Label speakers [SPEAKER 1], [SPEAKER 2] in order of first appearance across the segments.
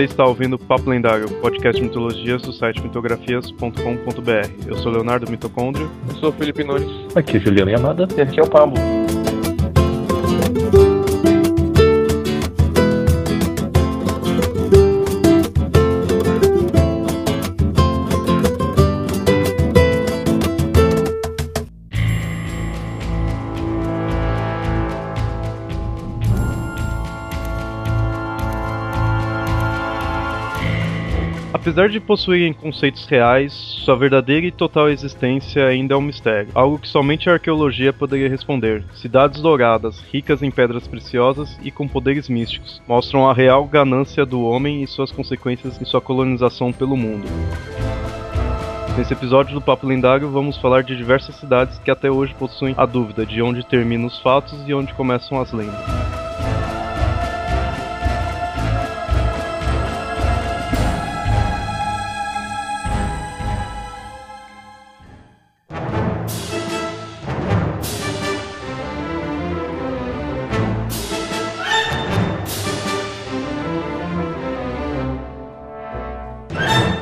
[SPEAKER 1] Você está ouvindo Papo Lendário, podcast de mitologias do site mitografias.com.br. Eu sou Leonardo Mitocôndrio.
[SPEAKER 2] Eu sou Felipe Nunes.
[SPEAKER 3] Aqui é Juliano Yamada.
[SPEAKER 4] E aqui é o Pablo.
[SPEAKER 1] Apesar de possuírem conceitos reais, sua verdadeira e total existência ainda é um mistério. Algo que somente a arqueologia poderia responder. Cidades douradas, ricas em pedras preciosas e com poderes místicos, mostram a real ganância do homem e suas consequências em sua colonização pelo mundo. Nesse episódio do Papo Lendário, vamos falar de diversas cidades que até hoje possuem a dúvida de onde terminam os fatos e onde começam as lendas.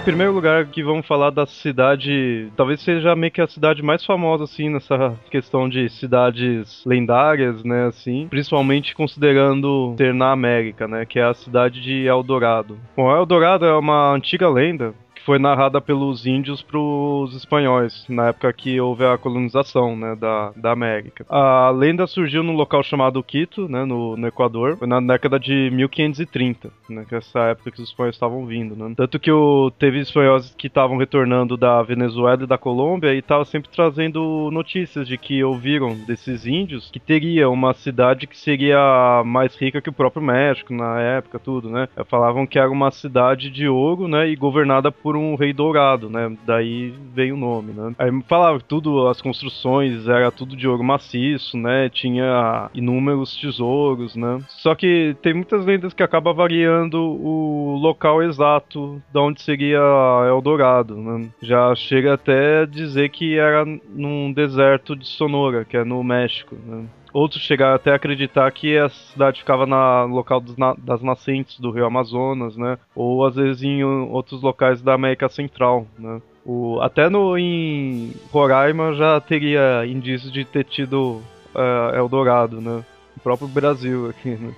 [SPEAKER 1] Primeiro lugar, aqui vamos falar da cidade, talvez seja meio que a cidade mais famosa assim nessa questão de cidades lendárias, né, assim, principalmente considerando ter na América, né, que é a cidade de Eldorado. Bom, Eldorado é uma antiga lenda que foi narrada pelos índios para os espanhóis, na época que houve a colonização né, da, da América. A lenda surgiu num local chamado Quito, né, no, no Equador, foi na década de 1530, né, que é essa época que os espanhóis estavam vindo. Né. Tanto que o, teve espanhóis que estavam retornando da Venezuela e da Colômbia e estavam sempre trazendo notícias de que ouviram desses índios que teria uma cidade que seria mais rica que o próprio México na época, tudo, né. Falavam que era uma cidade de ouro, né, e governada por um rei dourado, né? Daí veio o nome, né? Aí falava tudo, as construções era tudo de ouro maciço, né? Tinha inúmeros tesouros, né? Só que tem muitas lendas que acabam variando o local exato de onde seria Eldorado, né? Já chega até dizer que era num deserto de Sonora, que é no México, né? Outros chegaram até a acreditar que a cidade ficava no local na, das nascentes do rio Amazonas, né? Ou às vezes em outros locais da América Central, né? O, até no, em Roraima já teria indícios de ter tido uh, Eldorado, né? O próprio Brasil aqui, né?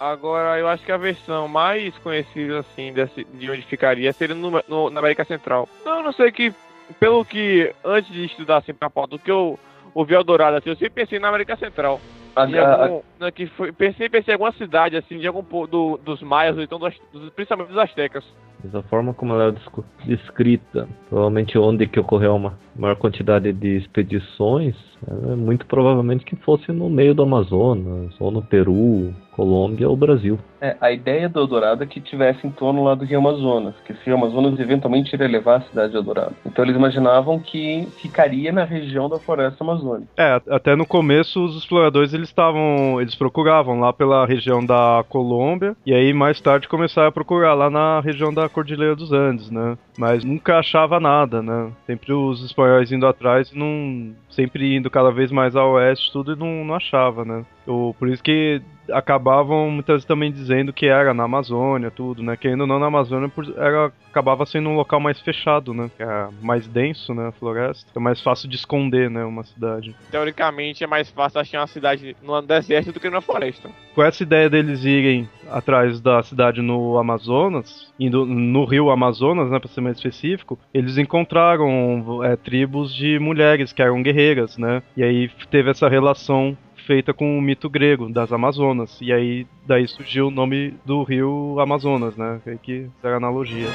[SPEAKER 2] Agora, eu acho que a versão mais conhecida, assim, desse, de onde ficaria seria no, no, na América Central. Eu não sei que, pelo que, antes de estudar, assim, pra pauta, o que eu ouvi Eldorado, assim, eu sempre pensei na América Central. A, algum, a, né, que foi, pensei, pensei em alguma cidade, assim, de algum do, dos maias, ou então dos, principalmente dos astecas.
[SPEAKER 3] Da forma como ela é descrita, provavelmente onde que ocorreu uma maior quantidade de expedições, é muito provavelmente que fosse no meio do Amazonas, ou no Peru, Colômbia ou Brasil.
[SPEAKER 4] É, a ideia do Eldorado é que tivesse em torno lá do Rio Amazonas, que esse Rio Amazonas eventualmente iria levar a cidade de Eldorado. Então eles imaginavam que ficaria na região da floresta amazônica.
[SPEAKER 1] É, até no começo os exploradores eles estavam, eles procuravam lá pela região da Colômbia e aí mais tarde começaram a procurar lá na região da Cordilheira dos Andes, né? Mas nunca achava nada, né? Sempre os espanhóis indo atrás e não sempre indo cada vez mais a oeste tudo e não, não achava, né? O, por isso que acabavam muitas vezes também dizendo que era na Amazônia, tudo, né? Que ainda não na Amazônia era, acabava sendo um local mais fechado, né? Que é mais denso, né? A floresta. É mais fácil de esconder, né? Uma cidade.
[SPEAKER 2] Teoricamente é mais fácil achar uma cidade no deserto do que na floresta.
[SPEAKER 1] Com essa ideia deles irem atrás da cidade no Amazonas, indo no rio Amazonas, né? Pra ser mais específico, eles encontraram é, tribos de mulheres que eram guerreiras, né? E aí teve essa relação feita com o mito grego das Amazonas. E aí daí surgiu o nome do rio Amazonas, né? Que era analogia.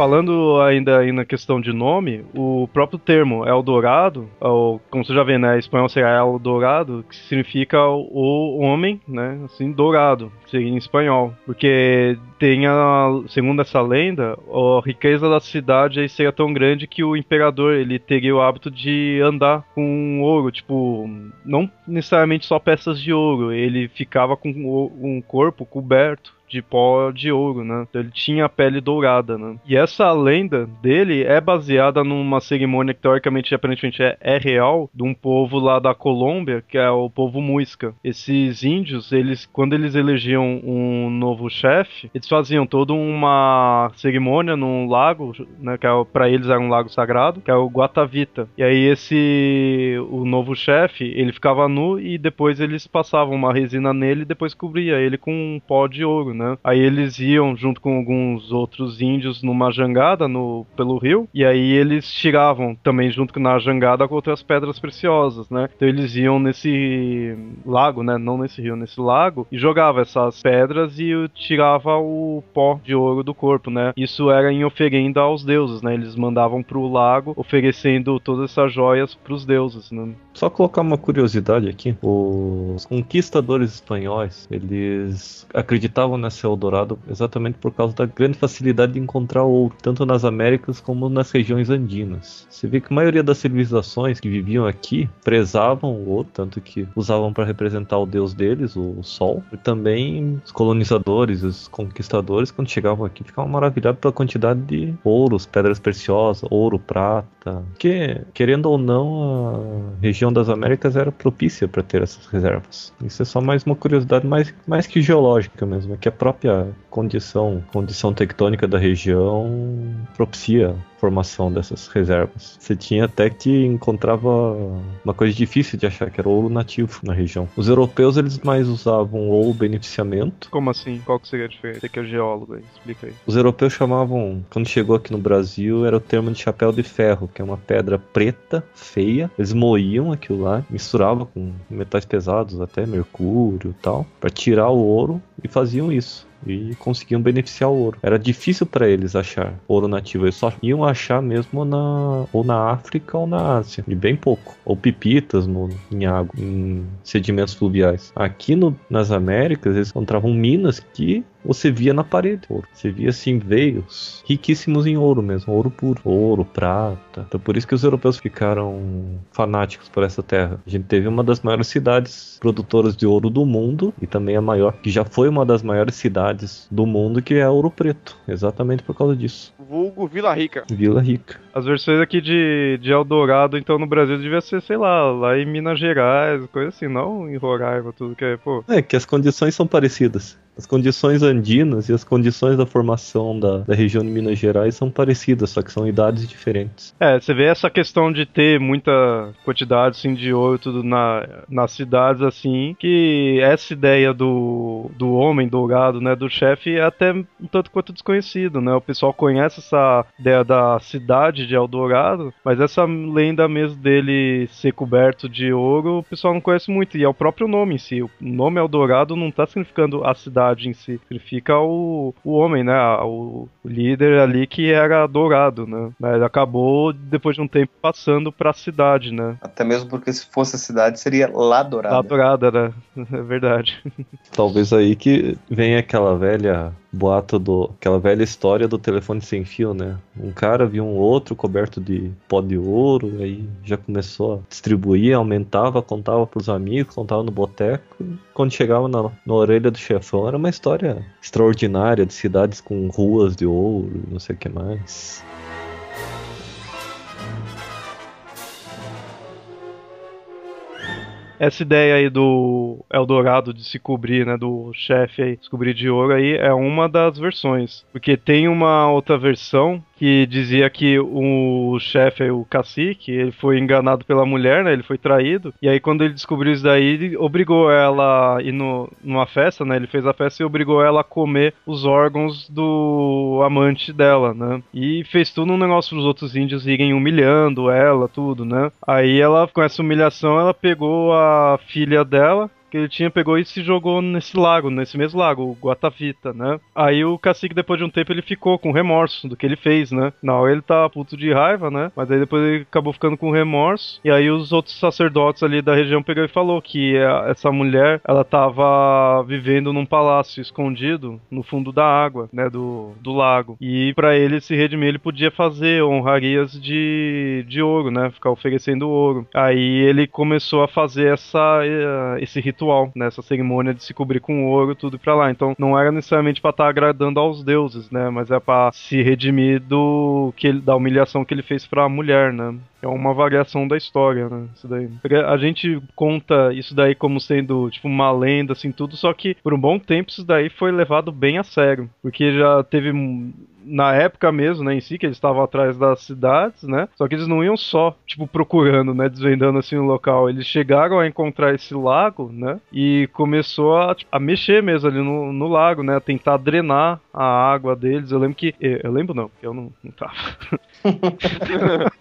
[SPEAKER 1] Falando ainda aí na questão de nome, o próprio termo Eldorado, ou, como você já vê, né, espanhol seria Eldorado, que significa o homem, né, assim, dourado, em espanhol. Porque tem a, segundo essa lenda, a riqueza da cidade aí seria tão grande que o imperador, ele teria o hábito de andar com ouro, tipo, não necessariamente só peças de ouro, ele ficava com um corpo coberto de pó de ouro, né? Ele tinha a pele dourada, né? E essa lenda dele é baseada numa cerimônia que teoricamente aparentemente é, é real de um povo lá da Colômbia, que é o povo Muisca. Esses índios, eles quando eles elegiam um novo chefe, eles faziam toda uma cerimônia num lago, né, que é, para eles era um lago sagrado, que é o Guatavita. E aí esse o novo chefe, ele ficava nu e depois eles passavam uma resina nele e depois cobria ele com um pó de ouro, né? Aí eles iam junto com alguns outros índios numa jangada no pelo rio e aí eles tiravam também junto na jangada com outras pedras preciosas, né? Então eles iam nesse lago, né? Não nesse rio, nesse lago e jogava essas pedras e tirava o pó de ouro do corpo, né? Isso era em oferenda aos deuses, né? Eles mandavam pro lago oferecendo todas essas joias pros deuses, né?
[SPEAKER 3] Só colocar uma curiosidade aqui, os conquistadores espanhóis, eles acreditavam nesse Eldorado exatamente por causa da grande facilidade de encontrar ouro, tanto nas Américas como nas regiões andinas. Você vê que a maioria das civilizações que viviam aqui prezavam o ouro, tanto que usavam para representar o deus deles, o Sol, e também os colonizadores, os conquistadores, quando chegavam aqui, ficavam maravilhados pela quantidade de ouros, pedras preciosas, ouro, prata, que, querendo ou não, a região das Américas era propícia para ter essas reservas. Isso é só mais uma curiosidade mais, mais que geológica mesmo, é que a própria condição, condição tectônica da região propicia formação dessas reservas. Você tinha até que encontrava uma coisa difícil de achar, que era ouro nativo na região. Os europeus, eles mais usavam ouro beneficiamento.
[SPEAKER 1] Como assim? Qual que seria a diferença? Você que é geólogo aí, explica aí.
[SPEAKER 3] Os europeus chamavam, quando chegou aqui no Brasil, era o termo de chapéu de ferro, que é uma pedra preta, feia. Eles moíam aquilo lá, misturavam com metais pesados, até mercúrio e tal, para tirar o ouro e faziam isso e conseguiam beneficiar o ouro. Era difícil para eles achar ouro nativo, eles só iam achar mesmo na ou na África ou na Ásia, e bem pouco, ou pipitas no, em água, em sedimentos fluviais. Aqui no, nas Américas eles encontravam minas que você via na parede ouro. Você via assim veios riquíssimos em ouro mesmo, ouro puro, ouro, prata. Então por isso que os europeus ficaram fanáticos por essa terra. A gente teve uma das maiores cidades produtoras de ouro do mundo e também a maior, que já foi uma das maiores cidades do mundo, que é Ouro Preto, exatamente por causa disso.
[SPEAKER 2] Vulgo Vila Rica.
[SPEAKER 3] Vila Rica.
[SPEAKER 1] As versões aqui de, de Eldorado, então, no Brasil devia ser, sei lá, lá em Minas Gerais, coisa assim, não em Roraima, tudo que é, pô.
[SPEAKER 3] É, que as condições são parecidas. As condições andinas e as condições da formação da, da região de Minas Gerais são parecidas, só que são idades diferentes.
[SPEAKER 1] É, você vê essa questão de ter muita quantidade assim, de ouro tudo na, nas cidades assim, que essa ideia do, do homem dourado, né, do chefe, é até um tanto quanto desconhecido, né? O pessoal conhece essa ideia da cidade de Eldorado, mas essa lenda mesmo dele ser coberto de ouro, o pessoal não conhece muito, e é o próprio nome em si. O nome Eldorado não está significando a cidade em si, significa o, o homem, né? O, o líder ali que era dourado, né? Mas acabou, depois de um tempo, passando pra cidade, né?
[SPEAKER 4] Até mesmo porque se fosse a cidade, seria lá dourada.
[SPEAKER 1] Lá dourada, né? É verdade.
[SPEAKER 3] Talvez aí que venha aquela velha boato do. aquela velha história do telefone sem fio, né? Um cara viu um outro coberto de pó de ouro, aí já começou a distribuir, aumentava, contava pros amigos, contava no boteco. Quando chegava na, na orelha do chefão, era uma história extraordinária de cidades com ruas de ouro, não sei o que mais.
[SPEAKER 1] Essa ideia aí do Eldorado de se cobrir, né, do chefe aí, se cobrir de ouro aí, é uma das versões. Porque tem uma outra versão que dizia que o chefe, o cacique, ele foi enganado pela mulher, né? Ele foi traído. E aí, quando ele descobriu isso daí, ele obrigou ela a ir no, numa festa, né? Ele fez a festa e obrigou ela a comer os órgãos do amante dela, né? E fez tudo um negócio pros outros índios irem humilhando ela, tudo, né? Aí ela, com essa humilhação, ela pegou a filha dela, que ele tinha, pegou e se jogou nesse lago, nesse mesmo lago, o Guatavita, né? Aí o cacique, depois de um tempo, ele ficou com remorso do que ele fez, né? Na hora ele tava puto de raiva, né? Mas aí depois ele acabou ficando com remorso. E aí os outros sacerdotes ali da região pegou e falou que essa mulher, ela tava vivendo num palácio escondido no fundo da água, né? Do, do lago. E para ele se redimir, ele podia fazer honrarias de, de ouro, né? Ficar oferecendo ouro. Aí ele começou a fazer essa, esse ritual ritual, nessa cerimônia de se cobrir com ouro, tudo pra lá. Então não era necessariamente para estar tá agradando aos deuses, né? Mas é para se redimir do que ele, da humilhação que ele fez para a mulher, né? É uma variação da história, né? Isso daí. A gente conta isso daí como sendo, tipo, uma lenda, assim, tudo, só que por um bom tempo isso daí foi levado bem a sério. Porque já teve na época mesmo, né, em si, que eles estavam atrás das cidades, né? Só que eles não iam só, tipo, procurando, né, desvendando assim o local. Eles chegaram a encontrar esse lago, né? E começou a, tipo, a mexer mesmo ali no, no lago, né? A tentar drenar a água deles. Eu lembro que. Eu lembro não, porque eu não, não tava.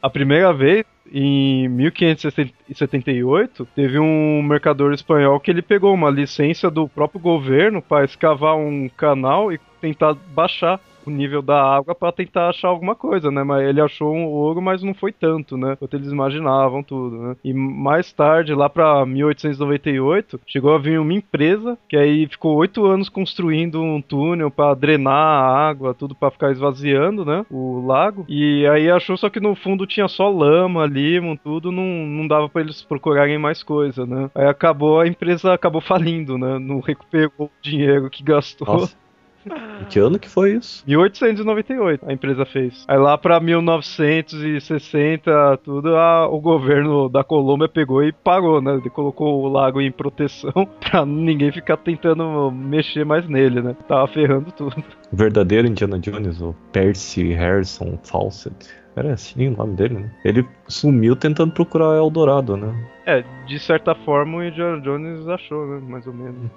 [SPEAKER 1] a primeira vez em 1578, teve um mercador espanhol que ele pegou uma licença do próprio governo para escavar um canal e tentar baixar o nível da água para tentar achar alguma coisa, né? Mas ele achou um ouro, mas não foi tanto, né? Quanto eles imaginavam tudo, né? E mais tarde, lá para 1898, chegou a vir uma empresa que aí ficou oito anos construindo um túnel para drenar a água, tudo para ficar esvaziando, né? O lago. E aí achou só que no fundo tinha só lama, limão, tudo, não, não dava para eles procurarem mais coisa, né? Aí acabou a empresa acabou falindo, né? Não recuperou o dinheiro que gastou. Nossa.
[SPEAKER 3] Que ano que foi isso?
[SPEAKER 1] 1898 a empresa fez. Aí lá pra 1960, tudo, a, o governo da Colômbia pegou e parou, né? Ele colocou o lago em proteção pra ninguém ficar tentando mexer mais nele, né? Tava ferrando tudo.
[SPEAKER 3] Verdadeiro Indiana Jones, o Percy Harrison Fawcett. Era assim o nome dele, né? Ele sumiu tentando procurar Eldorado, né?
[SPEAKER 1] É, de certa forma o Indiana Jones achou, né? Mais ou menos.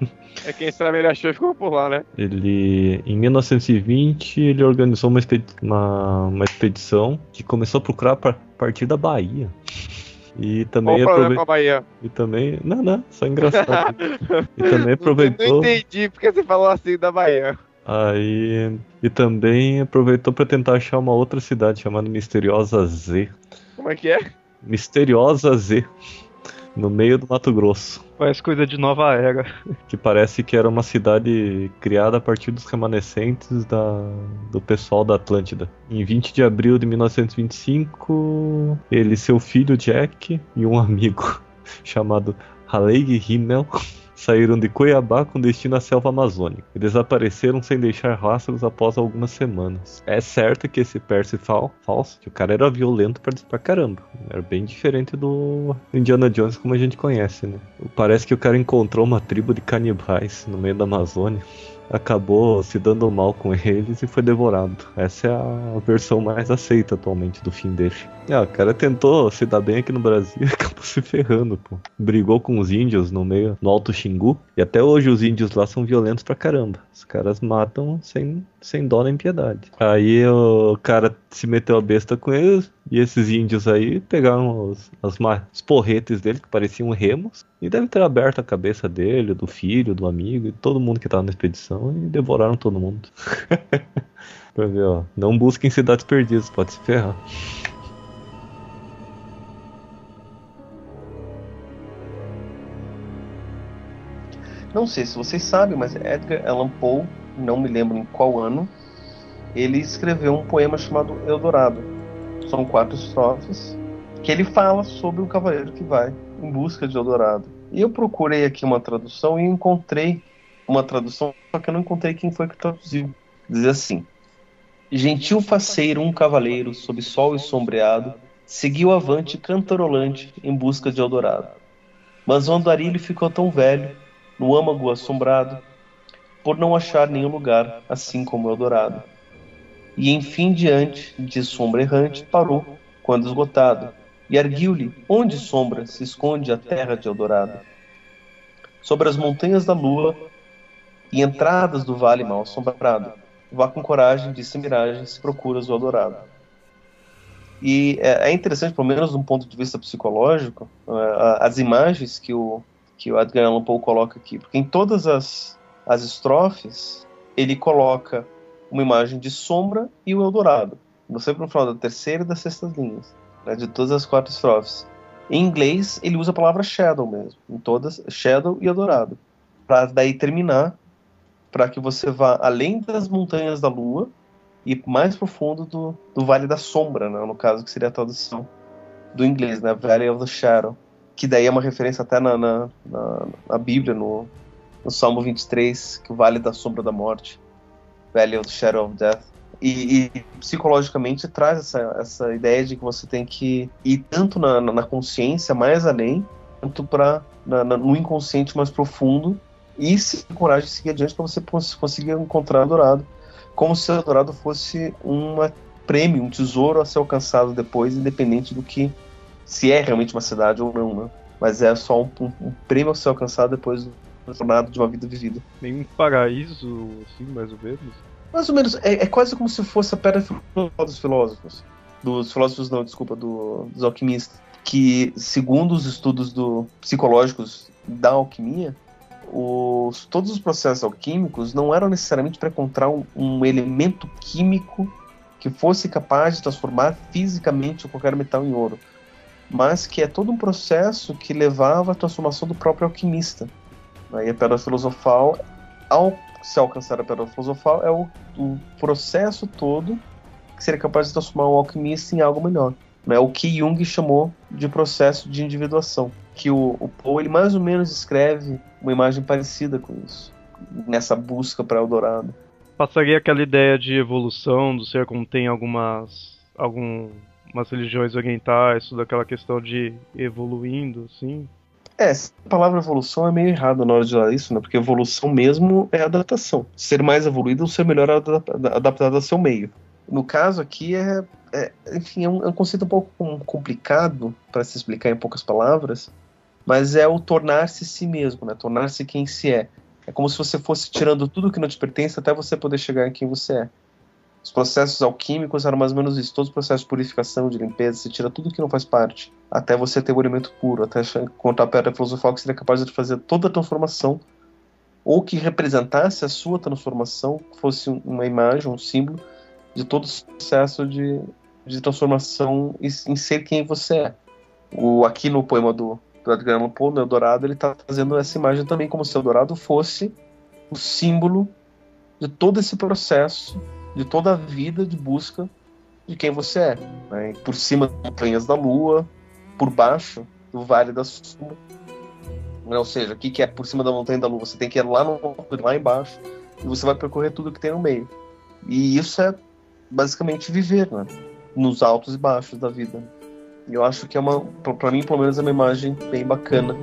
[SPEAKER 2] É quem sabe ele achou e ficou por lá, né?
[SPEAKER 3] Ele, em 1920, ele organizou uma, expedi uma, uma expedição que começou a procurar a partir da Bahia. E também
[SPEAKER 2] Qual o problema com a Bahia?
[SPEAKER 3] E também. Não, não, só engraçado. e também aproveitou.
[SPEAKER 2] Não entendi porque você falou assim da Bahia.
[SPEAKER 3] Aí. E também aproveitou para tentar achar uma outra cidade chamada Misteriosa Z.
[SPEAKER 2] Como é que é?
[SPEAKER 3] Misteriosa Z. No meio do Mato Grosso.
[SPEAKER 1] Parece coisa de nova era.
[SPEAKER 3] Que parece que era uma cidade criada a partir dos remanescentes da, do pessoal da Atlântida. Em 20 de abril de 1925, ele, seu filho Jack e um amigo chamado Halleig Himmel saíram de Cuiabá com destino à selva amazônica e desapareceram sem deixar rastros após algumas semanas. É certo que esse Percival, falso, que o cara era violento pra, caramba. Era bem diferente do Indiana Jones como a gente conhece, né? Parece que o cara encontrou uma tribo de canibais no meio da Amazônia acabou se dando mal com eles e foi devorado. Essa é a versão mais aceita atualmente do fim dele. Ah, o cara tentou se dar bem aqui no Brasil e acabou se ferrando, pô. Brigou com os índios no meio, no Alto Xingu. E até hoje os índios lá são violentos pra caramba. Os caras matam sem, sem dó nem piedade. Aí o cara se meteu a besta com eles. E esses índios aí pegaram os, as, os porretes dele, que pareciam remos, e deve ter aberto a cabeça dele, do filho, do amigo, e todo mundo que tava na expedição, e devoraram todo mundo. pra ver, ó. Não busquem cidades perdidas, pode se ferrar.
[SPEAKER 4] Não sei se vocês sabem, mas Edgar Allan Poe, não me lembro em qual ano, ele escreveu um poema chamado Eldorado. São quatro estrofes que ele fala sobre o cavaleiro que vai em busca de Eldorado. E eu procurei aqui uma tradução e encontrei uma tradução, só que eu não encontrei quem foi que traduziu. Diz assim: Gentil faceiro, um cavaleiro, sob sol sombreado, seguiu avante cantarolante em busca de Eldorado. Mas o andarilho ficou tão velho no âmago assombrado, por não achar nenhum lugar, assim como Eldorado. E enfim, diante de sombra errante, parou, quando esgotado, e erguiu-lhe, onde sombra se esconde a terra de Eldorado. Sobre as montanhas da lua e entradas do vale mal assombrado, vá com coragem, disse Miragem, se procuras o Eldorado. E é, é interessante, pelo menos de um ponto de vista psicológico, é, as imagens que o, que o Edgar Allan Poe coloca aqui, porque em todas as, as estrofes ele coloca uma imagem de sombra e o Eldorado. Você no final da terceira e das sextas linhas, né, de todas as quatro estrofes. Em inglês ele usa a palavra shadow mesmo, em todas shadow e Eldorado, para daí terminar, para que você vá além das montanhas da Lua e mais profundo do, do Vale da Sombra, né, no caso que seria a tradução do inglês, né, Valley of the Shadow. que daí é uma referência até na, na, na, na Bíblia, no, no Salmo 23, que o Vale da Sombra da Morte, Valley of the Shadow of Death. E, e, psicologicamente traz essa, essa ideia de que você tem que ir tanto na, na consciência mais além, quanto para no inconsciente mais profundo e se coragem de seguir adiante para você conseguir encontrar o dourado, como se o dourado fosse um prêmio, um tesouro a ser alcançado depois, independente do que se é realmente uma cidade ou não, né? Mas é só um, um, prêmio a ser alcançado depois tornado de uma vida vivida.
[SPEAKER 1] Nem um paraíso, assim, mais ou menos.
[SPEAKER 4] Mais ou menos, é, é quase como se fosse a pedra dos filósofos. Dos filósofos, não, desculpa, do, dos alquimistas. Que, segundo os estudos do, psicológicos da alquimia, os, todos os processos alquímicos não eram necessariamente para encontrar um, um, elemento químico que fosse capaz de transformar fisicamente qualquer metal em ouro, mas que é todo um processo que levava à transformação do próprio alquimista. Aí a pedra filosofal, ao se alcançar a pedra filosofal, é o, o processo todo que seria capaz de transformar um alquimista em algo melhor. Né? O que Jung chamou de processo de individuação. Que o, o Poe ele mais ou menos escreve uma imagem parecida com isso, nessa busca para Eldorado.
[SPEAKER 1] Passaria aquela ideia de evolução do ser como tem algumas, algumas religiões orientais, toda aquela questão de evoluindo, assim.
[SPEAKER 4] É, a palavra evolução é meio errada na hora de falar isso, né? Porque evolução mesmo é adaptação. Ser mais evoluído ou ser melhor adaptado ao seu meio. No caso aqui é, é enfim, é um, é um, conceito um pouco complicado para se explicar em poucas palavras, mas é o tornar-se si mesmo, né? Tornar-se quem se é. É como se você fosse tirando tudo que não te pertence até você poder chegar em quem você é. Os processos alquímicos eram mais ou menos isso, todos os processos de purificação, de limpeza, você tira tudo que não faz parte, até você ter o elemento puro, até encontrar a pedra filosofal que seria capaz de fazer toda a transformação, ou que representasse a sua transformação, fosse uma imagem, um símbolo de todo o processo de, de transformação em ser quem você é. O, aqui no poema do, do Edgar Allan Poe, no Eldorado, ele está fazendo essa imagem também como se o Eldorado fosse o símbolo de todo esse processo de toda a vida de busca de quem você é. Né? Por cima das montanhas da lua, por baixo do vale da sombra. Ou seja, o que, que é por cima da montanha da lua? Você tem que ir lá, no, lá embaixo e você vai percorrer tudo que tem no meio. E isso é basicamente viver, né? Nos altos e baixos da vida. Eu acho que é uma, para mim, pelo menos, é uma imagem bem bacana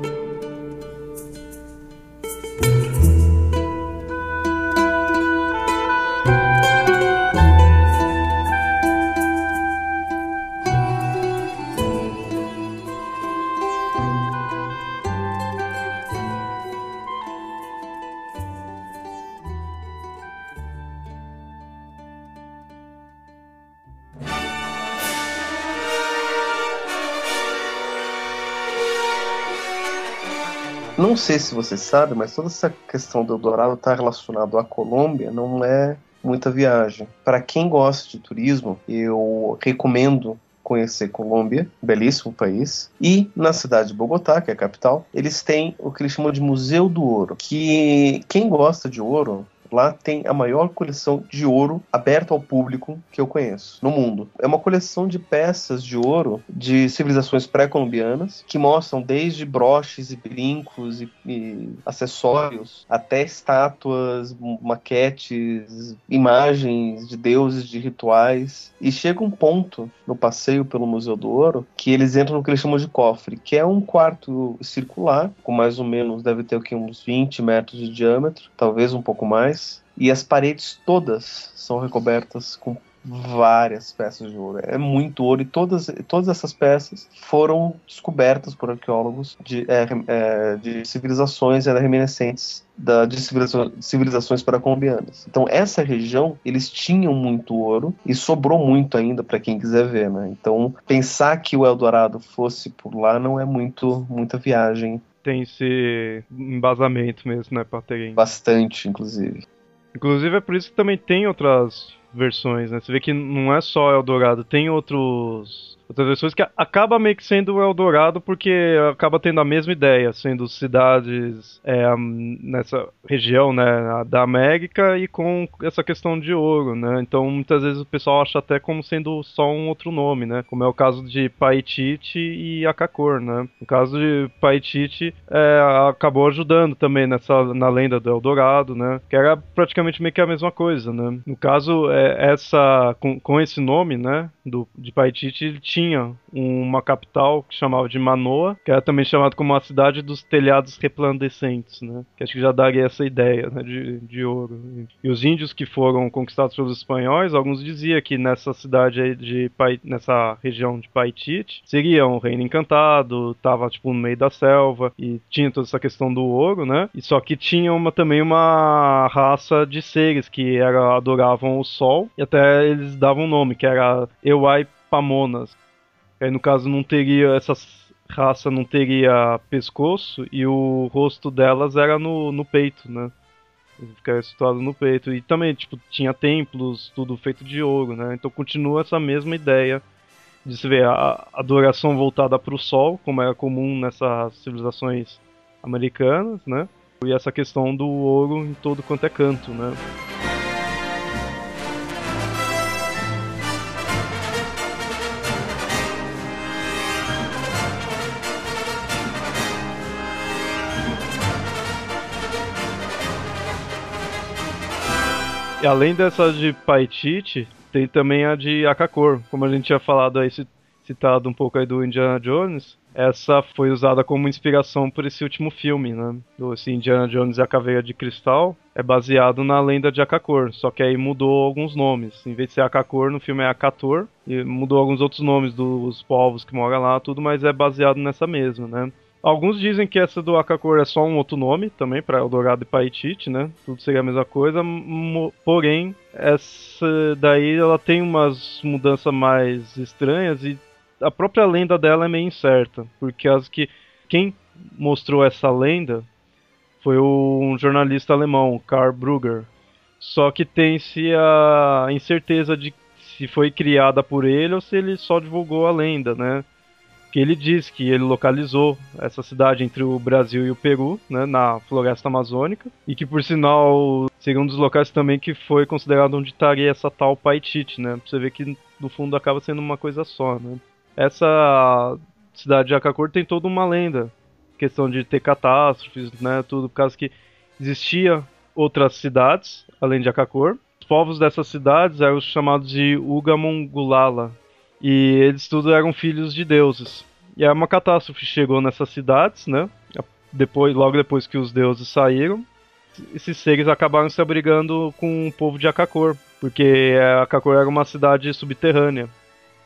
[SPEAKER 4] Não sei se você sabe, mas toda essa questão do Eldorado está relacionado à Colômbia, não é muita viagem. Para quem gosta de turismo, eu recomendo conhecer Colômbia, belíssimo país. E na cidade de Bogotá, que é a capital, eles têm o que eles chamam de Museu do Ouro, que quem gosta de ouro Lá tem a maior coleção de ouro aberta ao público que eu conheço no mundo. É uma coleção de peças de ouro de civilizações pré-colombianas que mostram desde broches e brincos e, e acessórios até estátuas, maquetes, imagens de deuses, de rituais. E chega um ponto no passeio pelo Museu do Ouro que eles entram no que eles chamam de cofre, que é um quarto circular, com mais ou menos, deve ter aqui uns 20 metros de diâmetro, talvez um pouco mais e as paredes todas são recobertas com várias peças de ouro. É muito ouro e todas, todas essas peças foram descobertas por arqueólogos de, é, é, de civilizações reminiscentes da, de civilizações, civilizações paracolombianas. Então essa região eles tinham muito ouro e sobrou muito ainda para quem quiser ver, né? Então pensar que o Eldorado fosse por lá não é muito muita viagem
[SPEAKER 1] tem esse embasamento mesmo, né, pra terem.
[SPEAKER 4] Bastante, inclusive.
[SPEAKER 1] Inclusive é por isso que também tem outras versões, né? Você vê que não é só Eldorado, tem outros outras versões que acaba meio que sendo o Eldorado porque acaba tendo a mesma ideia, sendo cidades é, nessa região né, da América e com essa questão de ouro, né? Então muitas vezes o pessoal acha até como sendo só um outro nome, né? Como é o caso de Paititi e Akakor, né? No caso de Paititi, é, acabou ajudando também nessa na lenda do Eldorado, né? Que era praticamente meio que a mesma coisa, né? No caso, é, essa com, com esse nome, né? Do, de Paititi, ele tinha uma capital que chamava de Manoa, que era também chamada como a cidade dos telhados resplandecentes, né? Que acho que já daria essa ideia né, de, de ouro. E os índios que foram conquistados pelos espanhóis, alguns diziam que nessa cidade de nessa região de Paitite seria um reino encantado, tava tipo no meio da selva e tinha toda essa questão do ouro, né? E só que tinha uma, também uma raça de seres que era, adoravam o sol e até eles davam um nome, que era Ewai Pamonas. Aí no caso não teria essa raça não teria pescoço e o rosto delas era no, no peito, né? Ficava situado no peito. E também, tipo, tinha templos, tudo feito de ouro, né? Então continua essa mesma ideia de se ver a adoração voltada para o sol, como era comum nessas civilizações americanas, né? E essa questão do ouro em todo quanto é canto, né? Além dessa de Paitite, tem também a de Akakor. Como a gente tinha falado aí, citado um pouco aí do Indiana Jones, essa foi usada como inspiração por esse último filme, né? Do esse Indiana Jones e a Caveira de Cristal. É baseado na lenda de Akakor, só que aí mudou alguns nomes. Em vez de ser Akakor, no filme é Akator. E mudou alguns outros nomes dos povos que moram lá, tudo, mas é baseado nessa mesma, né? Alguns dizem que essa do Akakor é só um outro nome também para Eldorado e Paitite, né? Tudo seria a mesma coisa, porém essa daí ela tem umas mudanças mais estranhas e a própria lenda dela é meio incerta, porque as que quem mostrou essa lenda foi um jornalista alemão, Karl Brugger. Só que tem-se a incerteza de se foi criada por ele ou se ele só divulgou a lenda, né? Que ele diz que ele localizou essa cidade entre o Brasil e o Peru, né, na floresta amazônica, e que por sinal seria um dos locais também que foi considerado onde estaria essa tal Paitite, né? Você ver que no fundo acaba sendo uma coisa só, né? Essa cidade de Akakor tem toda uma lenda, questão de ter catástrofes, né, tudo por causa que existia outras cidades além de Akakor. Os povos dessas cidades eram os chamados de Ugamongulala, e eles tudo eram filhos de deuses. E aí uma catástrofe chegou nessas cidades, né? Depois, logo depois que os deuses saíram, esses seres acabaram se abrigando com o povo de Akakor, porque Akakor era uma cidade subterrânea.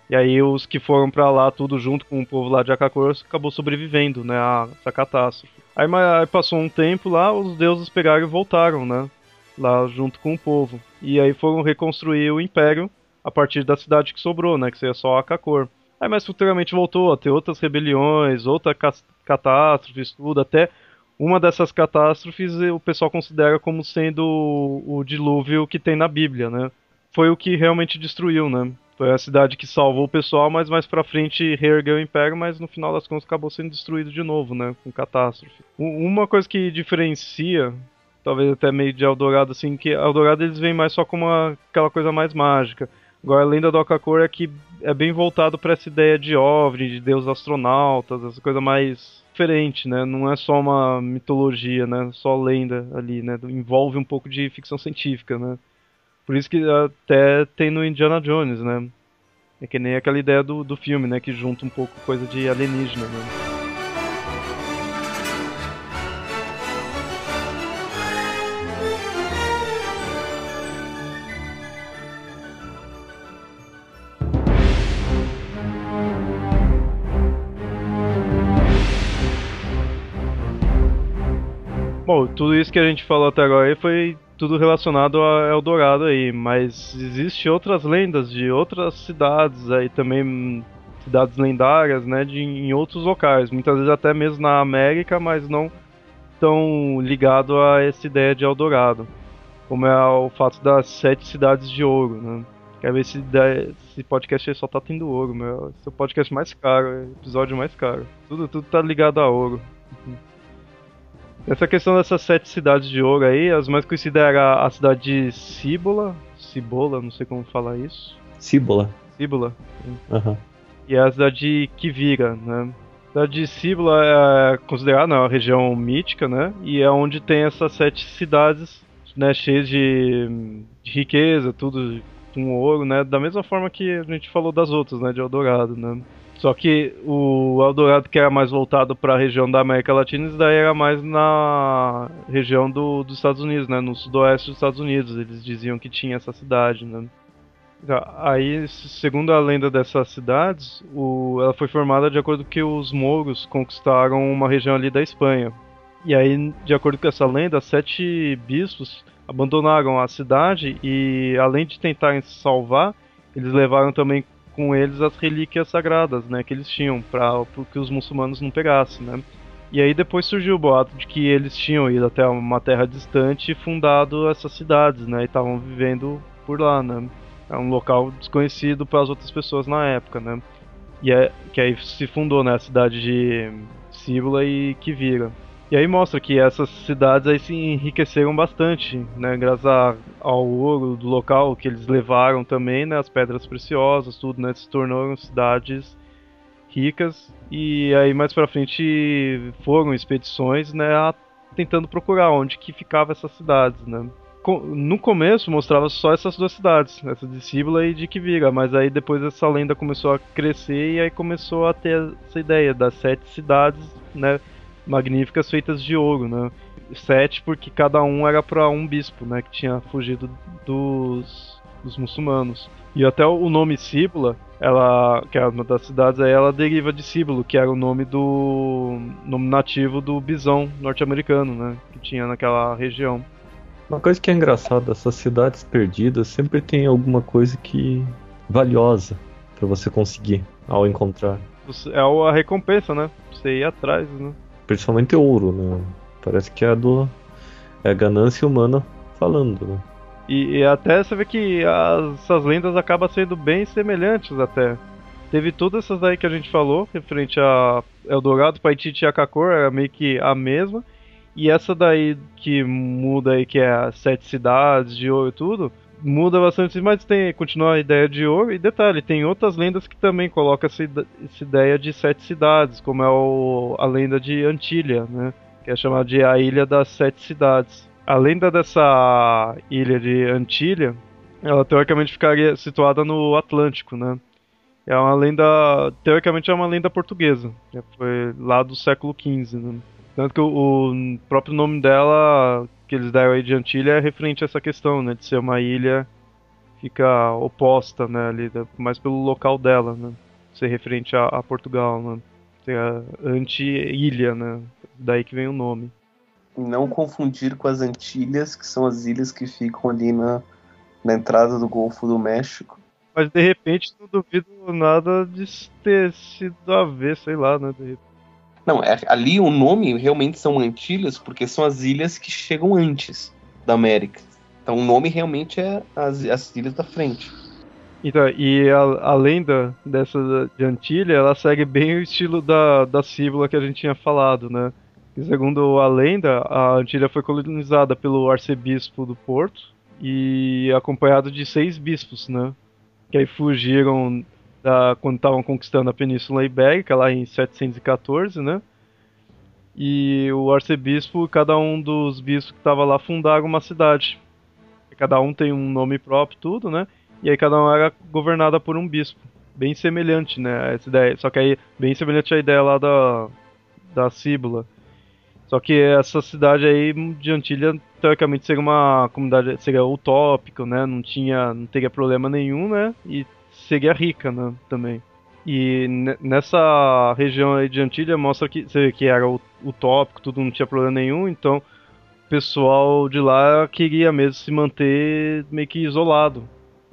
[SPEAKER 1] E aí os que foram para lá tudo junto com o povo lá de Akakor acabou sobrevivendo, né, a essa catástrofe. Aí, aí passou um tempo lá, os deuses pegaram e voltaram, né, lá junto com o povo. E aí foram reconstruir o império a partir da cidade que sobrou, né? Que seria só Akakor. Aí mais futuramente voltou a ter outras rebeliões, outras catástrofes, tudo, até uma dessas catástrofes o pessoal considera como sendo o, o dilúvio que tem na Bíblia, né? Foi o que realmente destruiu, né? Foi a cidade que salvou o pessoal, mas mais pra frente reergueu o império, mas no final das contas acabou sendo destruído de novo, né? Com catástrofe. Uma coisa que diferencia, talvez até meio de Eldorado, assim, que Eldorado eles vêm mais só como aquela coisa mais mágica. Agora, a lenda do Okakor é que é bem voltado para essa ideia de OVNI, de deus astronautas, essa coisa mais diferente, né? Não é só uma mitologia, né? Só lenda ali, né? Envolve um pouco de ficção científica, né? Por isso que até tem no Indiana Jones, né? É que nem aquela ideia do, do filme, né? Que junta um pouco coisa de alienígena, né? Bom, tudo isso que a gente falou até agora foi tudo relacionado a Eldorado aí, mas existe outras lendas de outras cidades aí também, cidades lendárias, né, de, em outros locais, muitas vezes até mesmo na América, mas não tão ligado a essa ideia de Eldorado, como é o fato das sete cidades de ouro, né. Quero ver se esse podcast aí só tá tendo ouro, meu. Esse é o podcast mais caro, é episódio mais caro. Tudo, tudo tá ligado a ouro. Essa questão dessas sete cidades de ouro aí, as mais conhecidas era a cidade de Cibola. Cibola, não sei como falar isso.
[SPEAKER 3] Cibola.
[SPEAKER 1] Cibola.
[SPEAKER 3] Uhum.
[SPEAKER 1] E a cidade de Kivira, né? A cidade de Cibola é considerada né, uma região mítica, né? E é onde tem essas sete cidades, né? Cheias de, de riqueza, tudo com ouro, né? Da mesma forma que a gente falou das outras, né? De Eldorado, né? Só que o Eldorado que era mais voltado para a região da América Latina, isso daí era mais na região do, dos Estados Unidos, né? No sudoeste dos Estados Unidos, eles diziam que tinha essa cidade, né? Tá, aí, segundo a lenda dessas cidades, o, ela foi formada de acordo com que os mouros conquistaram uma região ali da Espanha. E aí, de acordo com essa lenda, sete bispos abandonaram a cidade e, além de tentarem se salvar, eles levaram também com eles as relíquias sagradas, né, que eles tinham para que os muçulmanos não pegassem, né? E aí depois surgiu o boato de que eles tinham ido até uma terra distante e fundado essas cidades, né, e estavam vivendo por lá, né? É um local desconhecido para as outras pessoas na época, né? E é que aí se fundou, né, a cidade de Síbula e Kivira. E aí mostra que essas cidades aí se enriqueceram bastante, né, graças ao ouro do local que eles levaram também, né, as pedras preciosas, tudo, né, se tornaram cidades ricas. E aí mais para frente foram expedições, né, a, tentando procurar onde que ficavam essas cidades, né. No começo mostrava só essas duas cidades, essa de Cíbula e de Kivira, mas aí depois essa lenda começou a crescer e aí começou a ter essa ideia das sete cidades, né, magníficas feitas de ouro, né? Sete porque cada um era para um bispo, né? Que tinha fugido dos, dos muçulmanos. E até o nome Cíbula, ela, que é uma das cidades aí, ela deriva de Cíbulo, que era o nome do nome nativo do bisão norte-americano, né? Que tinha naquela região.
[SPEAKER 3] Uma coisa que é engraçada, essas cidades perdidas sempre tem alguma coisa que valiosa para você conseguir ao encontrar.
[SPEAKER 1] É a recompensa, né? Você ir atrás, né?
[SPEAKER 3] Principalmente ouro, né? Parece que é a do é a ganância humana falando, né?
[SPEAKER 1] E, e até você vê que as, essas lendas acabam sendo bem semelhantes até. Teve todas essas aí que a gente falou, referente a Eldorado, Paititi e Akakor, era meio que a mesma. E essa daí que muda aí, que é as sete cidades de ouro e tudo, muda bastante, mas tem continua a ideia de ouro. E detalhe, tem outras lendas que também colocam essa, essa ideia de sete cidades, como é o, a lenda de Antilha, né? Que é chamada de a Ilha das Sete Cidades. A lenda dessa ilha de Antilha, ela teoricamente ficaria situada no Atlântico, né? É uma lenda, teoricamente é uma lenda portuguesa, foi lá do século XV, né? Tanto que o, o próprio nome dela que eles deram aí de Antilha é referente a essa questão, né? De ser uma ilha fica oposta, né? Ali, mais pelo local dela, né? Ser referente a, a Portugal, né? Ser anti-ilha, né? Daí que vem o nome.
[SPEAKER 4] Não confundir com as Antilhas, que são as ilhas que ficam ali na, na entrada do Golfo do México.
[SPEAKER 1] Mas de repente não duvido nada de ter sido a ver, sei lá, né? De repente.
[SPEAKER 4] Não, é, ali o nome realmente são Antilhas, porque são as ilhas que chegam antes da América. Então o nome realmente é as, as ilhas da frente.
[SPEAKER 1] Então, e a, a, lenda dessa de Antilha, ela segue bem o estilo da, da símbolo que a gente tinha falado, né? E segundo a lenda, a Antilha foi colonizada pelo arcebispo do Porto e acompanhado de seis bispos, né? Que aí fugiram da, quando estavam conquistando a Península Ibérica, lá em 714, né? E o arcebispo, cada um dos bispos que estava lá fundaram uma cidade. Cada um tem um nome próprio, tudo, né? E aí cada um era governada por um bispo. Bem semelhante, né? Essa ideia. Só que aí, bem semelhante à ideia lá da, da Cíbula. Só que essa cidade aí de Antilha, teoricamente, seria uma comunidade, seria utópico, né? Não tinha, não teria problema nenhum, né? E seria rica, né, também. E nessa região aí de Antilha mostra que, que era utópico, tudo não tinha problema nenhum, então o pessoal de lá queria mesmo se manter meio que isolado.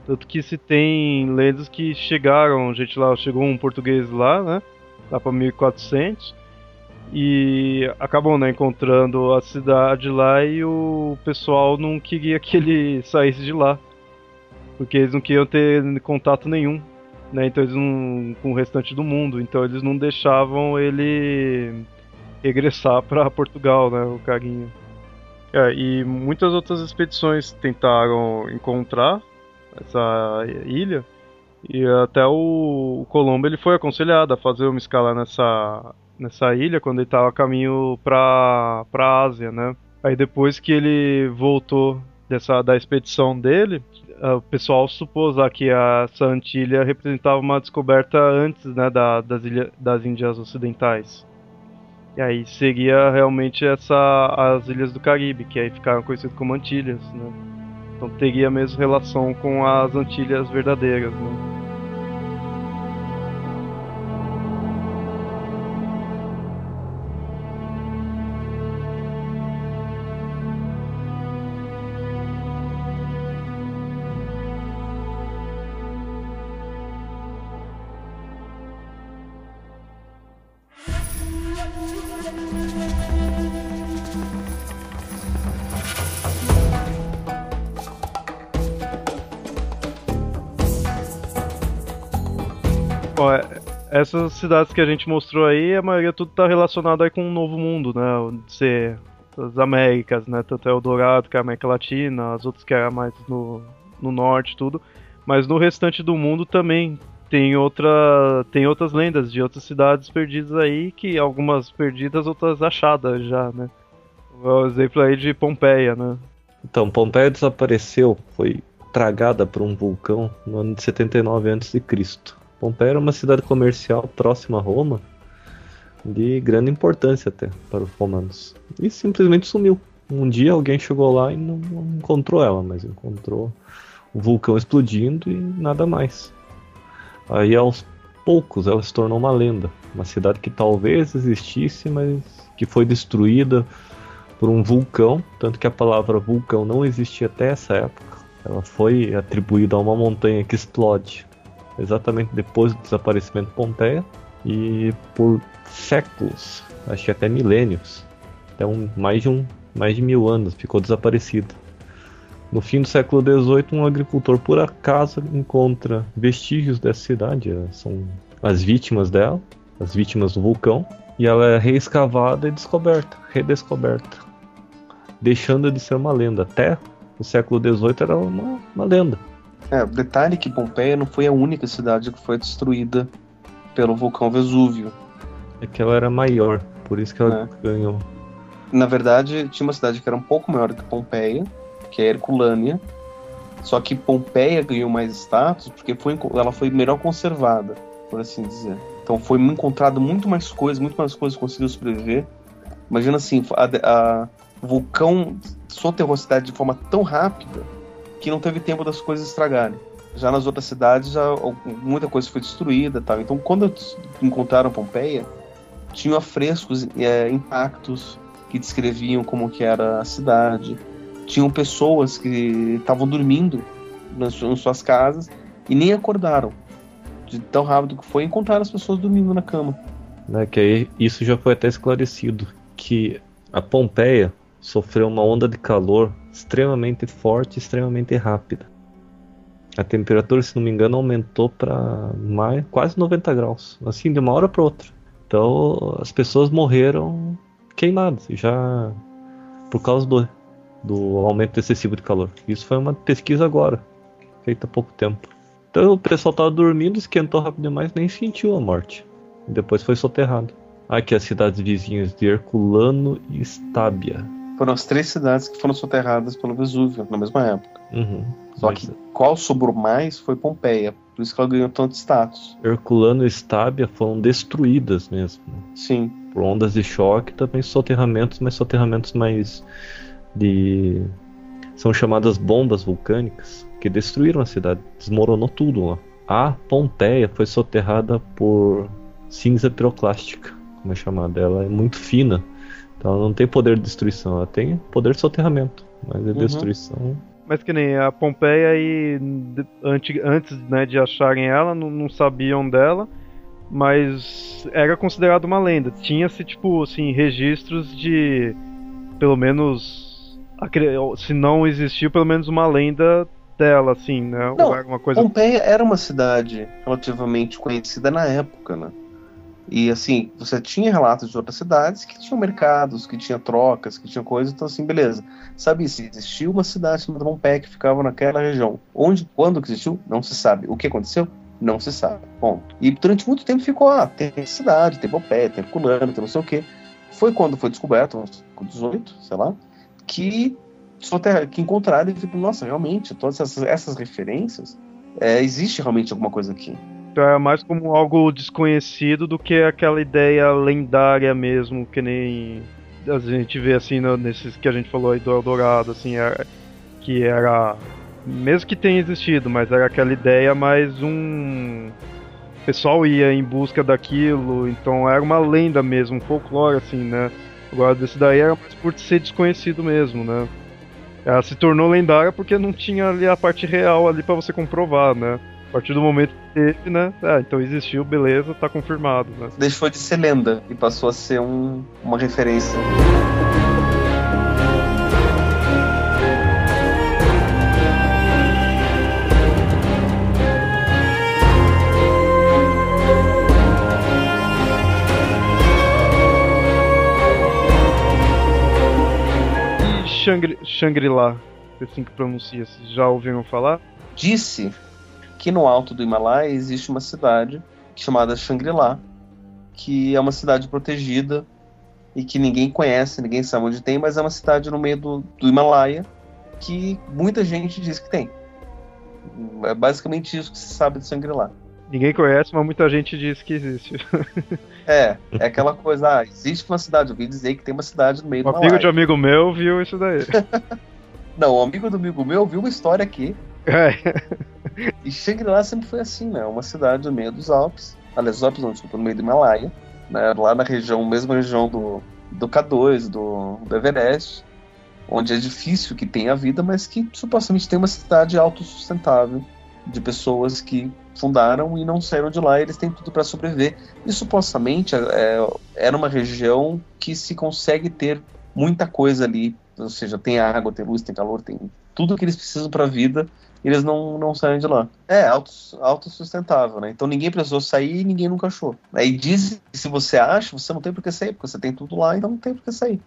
[SPEAKER 1] Tanto que se tem lendas que chegaram, gente lá, chegou um português lá, né, lá para 1400, e acabou, né, encontrando a cidade lá e o pessoal não queria que ele saísse de lá. Porque eles não queriam ter contato nenhum, né? Então eles não com o restante do mundo, então eles não deixavam ele regressar para Portugal, né, o carinha. É, e muitas outras expedições tentaram encontrar essa ilha e até o, o Colombo ele foi aconselhado a fazer uma escala nessa nessa ilha quando ele estava a caminho para para Ásia, né? Aí depois que ele voltou dessa da expedição dele, o pessoal supôs lá que essa Antilha representava uma descoberta antes, né, da, das, ilha, das Índias Ocidentais. E aí seria realmente essa as ilhas do Caribe, que aí ficaram conhecidas como Antilhas, né? Então teria mesmo relação com as Antilhas verdadeiras, né? Essas cidades que a gente mostrou aí, a maioria tudo tá relacionado aí com o Novo Mundo, né? Ser as Américas, né? Tanto é o Dourado, que é a América Latina, as outras que é mais no, no norte, tudo. Mas no restante do mundo também tem outra tem outras lendas de outras cidades perdidas aí, que algumas perdidas, outras achadas já, né? O exemplo aí de Pompeia, né?
[SPEAKER 3] Então, Pompeia desapareceu, foi tragada por um vulcão no ano de 79 a.C. Pompeia era uma cidade comercial próxima a Roma, de grande importância até para os romanos. E simplesmente sumiu. Um dia alguém chegou lá e não, encontrou ela, mas encontrou o vulcão explodindo e nada mais. Aí aos poucos ela se tornou uma lenda, uma cidade que talvez existisse, mas que foi destruída por um vulcão, tanto que a palavra vulcão não existia até essa época. Ela foi atribuída a uma montanha que explode exatamente depois do desaparecimento de Pompeia e por séculos, acho que até milênios, até um, mais de um mais de mil anos ficou desaparecida. No fim do século XVIII, um agricultor por acaso encontra vestígios dessa cidade, eh, são as vítimas dela, as vítimas do vulcão, e ela é reescavada e descoberta, redescoberta, deixando de ser uma lenda. Até o século XVIII era uma, uma lenda.
[SPEAKER 4] É, detalhe que Pompeia não foi a única cidade que foi destruída pelo vulcão Vesúvio.
[SPEAKER 3] É que ela era maior, por isso que ela é. ganhou.
[SPEAKER 4] Na verdade, tinha uma cidade que era um pouco maior que Pompeia, que é Herculânea. Só que Pompeia ganhou mais status porque foi, ela foi melhor conservada, por assim dizer. Então foi encontrado muito mais coisas, muito mais coisas conseguiu sobreviver. Imagina assim, a, a, o vulcão soterrou a cidade de forma tão rápida que não teve tempo das coisas estragarem. Já nas outras cidades, já, muita coisa foi destruída tal. Então, quando encontraram Pompeia, tinham frescos, é, impactos que descreviam como que era a cidade. Tinham pessoas que estavam dormindo nas, nas suas casas e nem acordaram. De tão rápido que foi, encontrar as pessoas dormindo na cama.
[SPEAKER 3] Né, que aí, isso já foi até esclarecido, que a Pompeia sofreu uma onda de calor extremamente forte, extremamente rápida. A temperatura, se não me engano, aumentou para quase 90 graus, assim de uma hora para outra. Então as pessoas morreram queimadas, já por causa do, do aumento excessivo de calor. Isso foi uma pesquisa agora, feita há pouco tempo. Então o pessoal estava dormindo, esquentou rápido demais, nem sentiu a morte. Depois foi soterrado. Aqui as cidades vizinhas de Herculano e Estábia
[SPEAKER 4] foram as três cidades que foram soterradas pelo Vesúvio na mesma época.
[SPEAKER 3] Uhum,
[SPEAKER 4] Só que é. qual sobrou mais foi Pompeia, por isso que ela ganhou tanto status.
[SPEAKER 3] Herculano e Estábia foram destruídas mesmo.
[SPEAKER 4] Sim.
[SPEAKER 3] Por ondas de choque, também soterramentos, mas soterramentos mais de. São chamadas bombas vulcânicas, que destruíram a cidade, desmoronou tudo lá. A Pompeia foi soterrada por cinza piroclástica, como é chamada. Ela é muito fina então ela não tem poder de destruição, ela tem poder de soterramento, mas de uhum. destruição.
[SPEAKER 1] Mas que nem a Pompeia aí, antes, antes né, de acharem ela, não, não sabiam dela, mas era considerado uma lenda. Tinha-se, tipo, assim, registros de, pelo menos, se não existiu, pelo menos uma lenda dela, assim, né?
[SPEAKER 4] Não,
[SPEAKER 1] Ou era uma coisa.
[SPEAKER 4] Pompeia era uma cidade relativamente conhecida na época, né? E assim, você tinha relatos de outras cidades que tinham mercados, que tinha trocas, que tinha coisas, então assim, beleza. Sabe se existia uma cidade chamada Pompeia que ficava naquela região. Onde, quando que existiu? Não se sabe. O que aconteceu? Não se sabe. Ponto. E durante muito tempo ficou, ah, tem cidade, tem Pompeia, tem Herculano, tem não sei o quê. Foi quando foi descoberto, com 18, sei lá, que, que encontraram e viram, nossa, realmente, todas essas, essas referências, é, existe realmente alguma coisa aqui.
[SPEAKER 1] Então é mais como algo desconhecido do que aquela ideia lendária mesmo, que nem a gente vê assim no, nesses que a gente falou aí do Eldorado, assim, era, que era. Mesmo que tenha existido, mas era aquela ideia mais um. O pessoal ia em busca daquilo, então era uma lenda mesmo, um folclore, assim, né? Agora desse daí era mais por ser desconhecido mesmo, né? Ela se tornou lendária porque não tinha ali a parte real ali para você comprovar, né? A partir do momento que teve, né? Ah, então existiu, beleza, tá confirmado, né?
[SPEAKER 4] Deixou de ser lenda e passou a ser um, uma referência.
[SPEAKER 1] E Shangri- Shangri-La, assim que pronuncia, já ouviram falar?
[SPEAKER 4] Disse que no alto do Himalaia existe uma cidade chamada Shangri-La, que é uma cidade protegida e que ninguém conhece, ninguém sabe onde tem, mas é uma cidade no meio do, do Himalaia que muita gente diz que tem. É basicamente isso que se sabe de Shangri-La.
[SPEAKER 1] Ninguém conhece, mas muita gente diz que existe.
[SPEAKER 4] É, é aquela coisa, ah, existe uma cidade, eu ouvi dizer que tem uma cidade no meio
[SPEAKER 1] Um
[SPEAKER 4] do
[SPEAKER 1] amigo de
[SPEAKER 4] Himalaia.
[SPEAKER 1] amigo meu viu isso daí.
[SPEAKER 4] Não, um amigo do amigo meu viu uma história aqui,
[SPEAKER 1] É.
[SPEAKER 4] e Shangri-La sempre foi assim, né? Uma cidade no meio dos Alpes, aliás, Alpes não, desculpa, no meio do Himalaia, né? lá na região, mesma região do, do K2, do, do Everest, onde é difícil que tenha vida, mas que supostamente tem uma cidade autossustentável de pessoas que fundaram e não saíram de lá, eles têm tudo para sobreviver. E supostamente é, era uma região que se consegue ter muita coisa ali, ou seja, tem água, tem luz, tem calor, tem tudo que eles precisam para a vida, eles não, não saem de lá. É, autos- autossustentável, né? Então ninguém precisou sair e ninguém nunca achou. Aí diz que se você acha, você não tem por que sair, porque você tem tudo lá, então não tem por que sair.